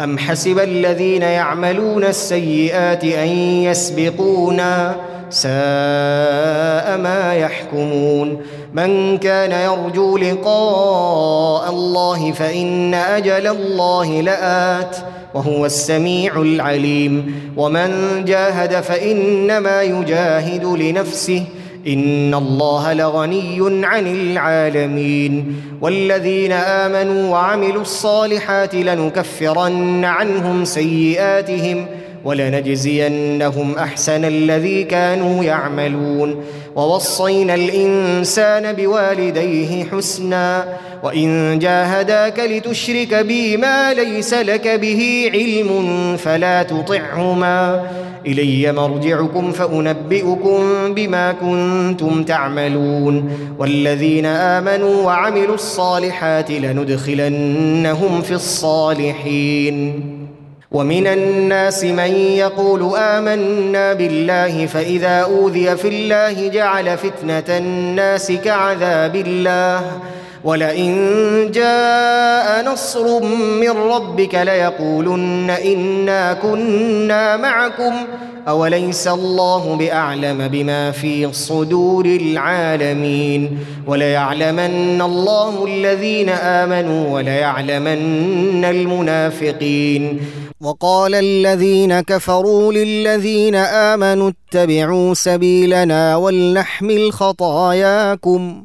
أم حسب الذين يعملون السيئات أن يسبقونا ساء ما يحكمون من كان يرجو لقاء الله فإن أجل الله لآت وهو السميع العليم ومن جاهد فإنما يجاهد لنفسه ان الله لغني عن العالمين والذين امنوا وعملوا الصالحات لنكفرن عنهم سيئاتهم ولنجزينهم احسن الذي كانوا يعملون ووصينا الانسان بوالديه حسنا وان جاهداك لتشرك بي ما ليس لك به علم فلا تطعهما إلي مرجعكم فأنبئكم بما كنتم تعملون والذين آمنوا وعملوا الصالحات لندخلنهم في الصالحين ومن الناس من يقول آمنا بالله فإذا أوذي في الله جعل فتنة الناس كعذاب الله ولئن جاء نصر من ربك ليقولن إنا كنا معكم أوليس الله بأعلم بما في صدور العالمين وليعلمن الله الذين آمنوا وليعلمن المنافقين وقال الذين كفروا للذين آمنوا اتبعوا سبيلنا ولنحمل خطاياكم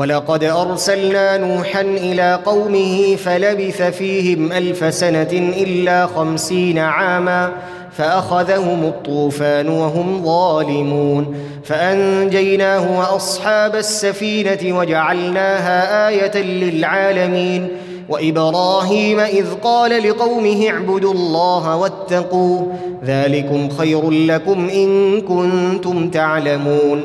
ولقد أرسلنا نوحا إلى قومه فلبث فيهم ألف سنة إلا خمسين عاما فأخذهم الطوفان وهم ظالمون فأنجيناه وأصحاب السفينة وجعلناها آية للعالمين وإبراهيم إذ قال لقومه اعبدوا الله واتقوه ذلكم خير لكم إن كنتم تعلمون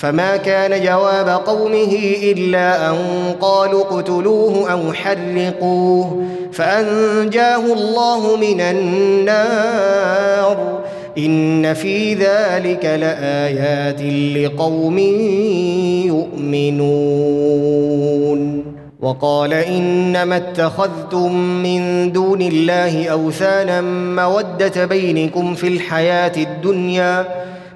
فما كان جواب قومه إلا أن قالوا اقتلوه أو حرقوه فأنجاه الله من النار. إن في ذلك لآيات لقوم يؤمنون. وقال إنما اتخذتم من دون الله أوثانا مودة بينكم في الحياة الدنيا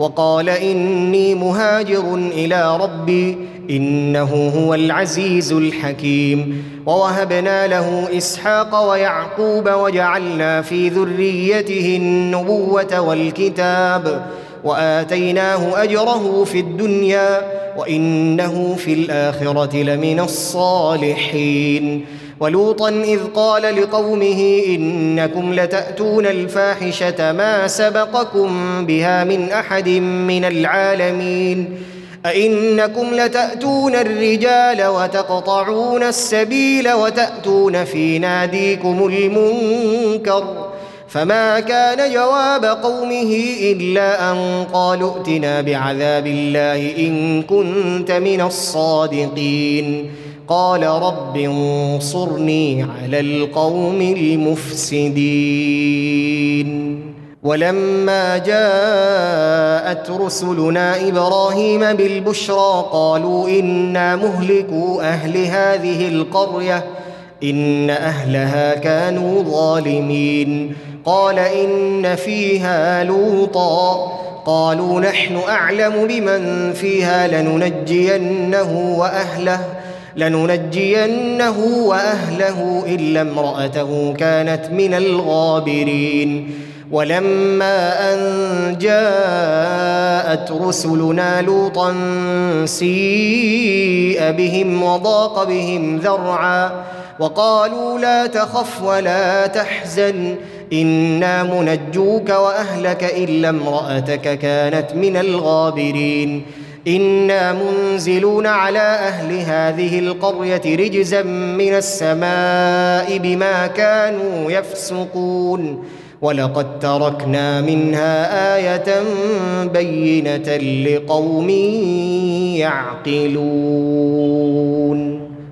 وقال إني مهاجر إلى ربي إنه هو العزيز الحكيم. ووهبنا له إسحاق ويعقوب وجعلنا في ذريته النبوة والكتاب. وآتيناه أجره في الدنيا وإنه في الآخرة لمن الصالحين. ولوطا إذ قال لقومه إنكم لتأتون الفاحشة ما سبقكم بها من أحد من العالمين. أئنكم لتأتون الرجال وتقطعون السبيل وتأتون في ناديكم المنكر. فما كان جواب قومه إلا أن قالوا ائتنا بعذاب الله إن كنت من الصادقين قال رب انصرني على القوم المفسدين ولما جاءت رسلنا إبراهيم بالبشرى قالوا أنا مهلكو أهل هذه القريه ان اهلها كانوا ظالمين قال إن فيها لوطا. قالوا نحن أعلم بمن فيها لننجينه وأهله لننجينه وأهله إلا امرأته كانت من الغابرين. ولما أن جاءت رسلنا لوطا سيء بهم وضاق بهم ذرعا وقالوا لا تخف ولا تحزن. أنا منجوك واهلك الا امراتك كانت من الغابرين أنا منزلون على أهل هذه القريه رجزا من السماء بما كانوا يفسقون ولقد تركنا منها إيه بينه لقوم يعقلون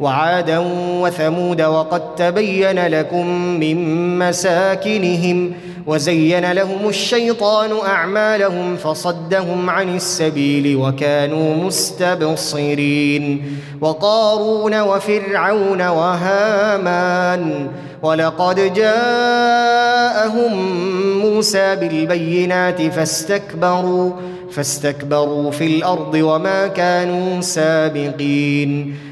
وعادا وثمود وقد تبين لكم من مساكنهم وزين لهم الشيطان أعمالهم فصدهم عن السبيل وكانوا مستبصرين وقارون وفرعون وهامان ولقد جاءهم موسى بالبينات فاستكبروا فاستكبروا في الأرض وما كانوا سابقين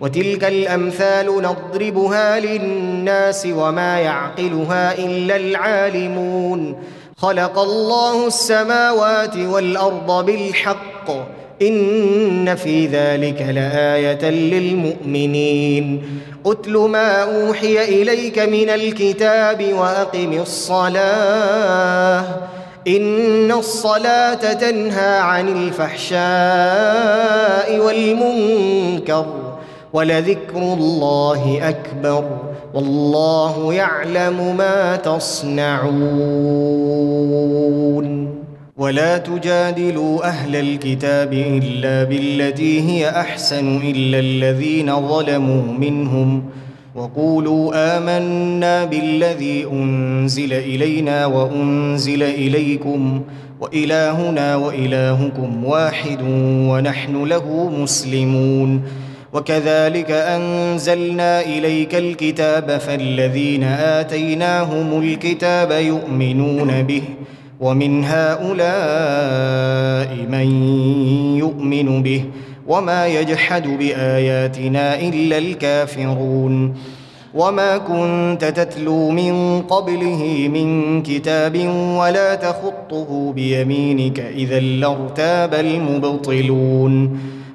وتلك الأمثال نضربها للناس وما يعقلها إلا العالمون. خلق الله السماوات والأرض بالحق. إن في ذلك لآية للمؤمنين. اتل ما أوحي إليك من الكتاب وأقم الصلاة. إن الصلاة تنهى عن الفحشاء والمنكر. ولذكر الله أكبر والله يعلم ما تصنعون. ولا تجادلوا أهل الكتاب إلا بالتي هي أحسن إلا الذين ظلموا منهم وقولوا آمنا بالذي أنزل إلينا وأنزل إليكم وإلهنا وإلهكم واحد ونحن له مسلمون. وكذلك أنزلنا إليك الكتاب فالذين آتيناهم الكتاب يؤمنون به ومن هؤلاء من يؤمن به وما يجحد بآياتنا إلا الكافرون وما كنت تتلو من قبله من كتاب ولا تخطه بيمينك إذا لارتاب المبطلون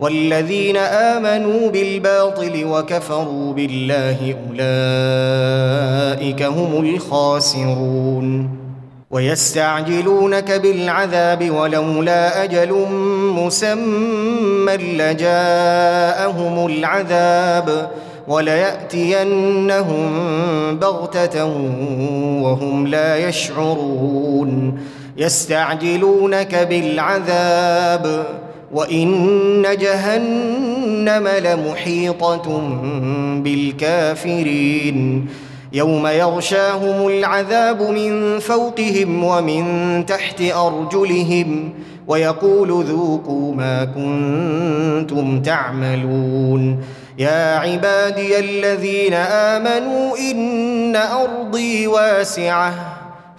والذين آمنوا بالباطل وكفروا بالله أولئك هم الخاسرون. ويستعجلونك بالعذاب ولولا أجل مسمى لجاءهم العذاب وليأتينهم بغتة وهم لا يشعرون. يستعجلونك بالعذاب وان جهنم لمحيطه بالكافرين. يوم يغشاهم العذاب من فوقهم ومن تحت ارجلهم ويقول ذوقوا ما كنتم تعملون. يا عبادي الذين امنوا ان ارضي واسعه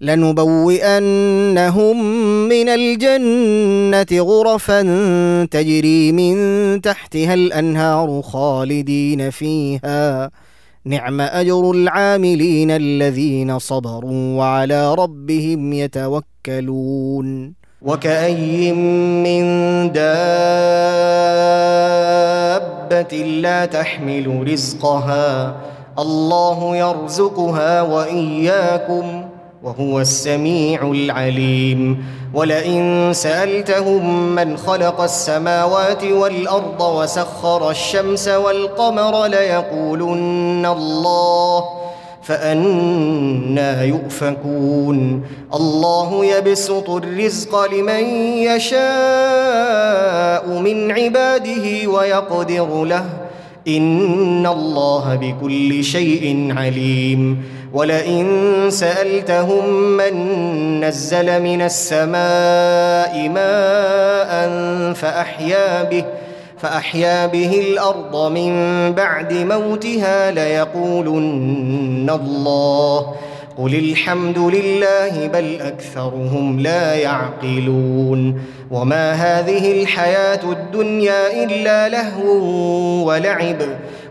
لنبوئنهم من الجنة غرفا تجري من تحتها الأنهار خالدين فيها. نعم أجر العاملين الذين صبروا وعلى ربهم يتوكلون. وكأي من دابة لا تحمل رزقها. الله يرزقها وإياكم. وهو السميع العليم. ولئن سألتهم من خلق السماوات والأرض وسخر الشمس والقمر ليقولن الله فأنا يؤفكون. الله يبسط الرزق لمن يشاء من عباده ويقدر له. إن الله بكل شيء عليم. ولئن سألتهم من نزل من السماء ماء فأحيا به فأحيا به الأرض من بعد موتها ليقولن الله. قل الحمد لله بل أكثرهم لا يعقلون. وما هذه الحياة الدنيا إلا لهو ولعب.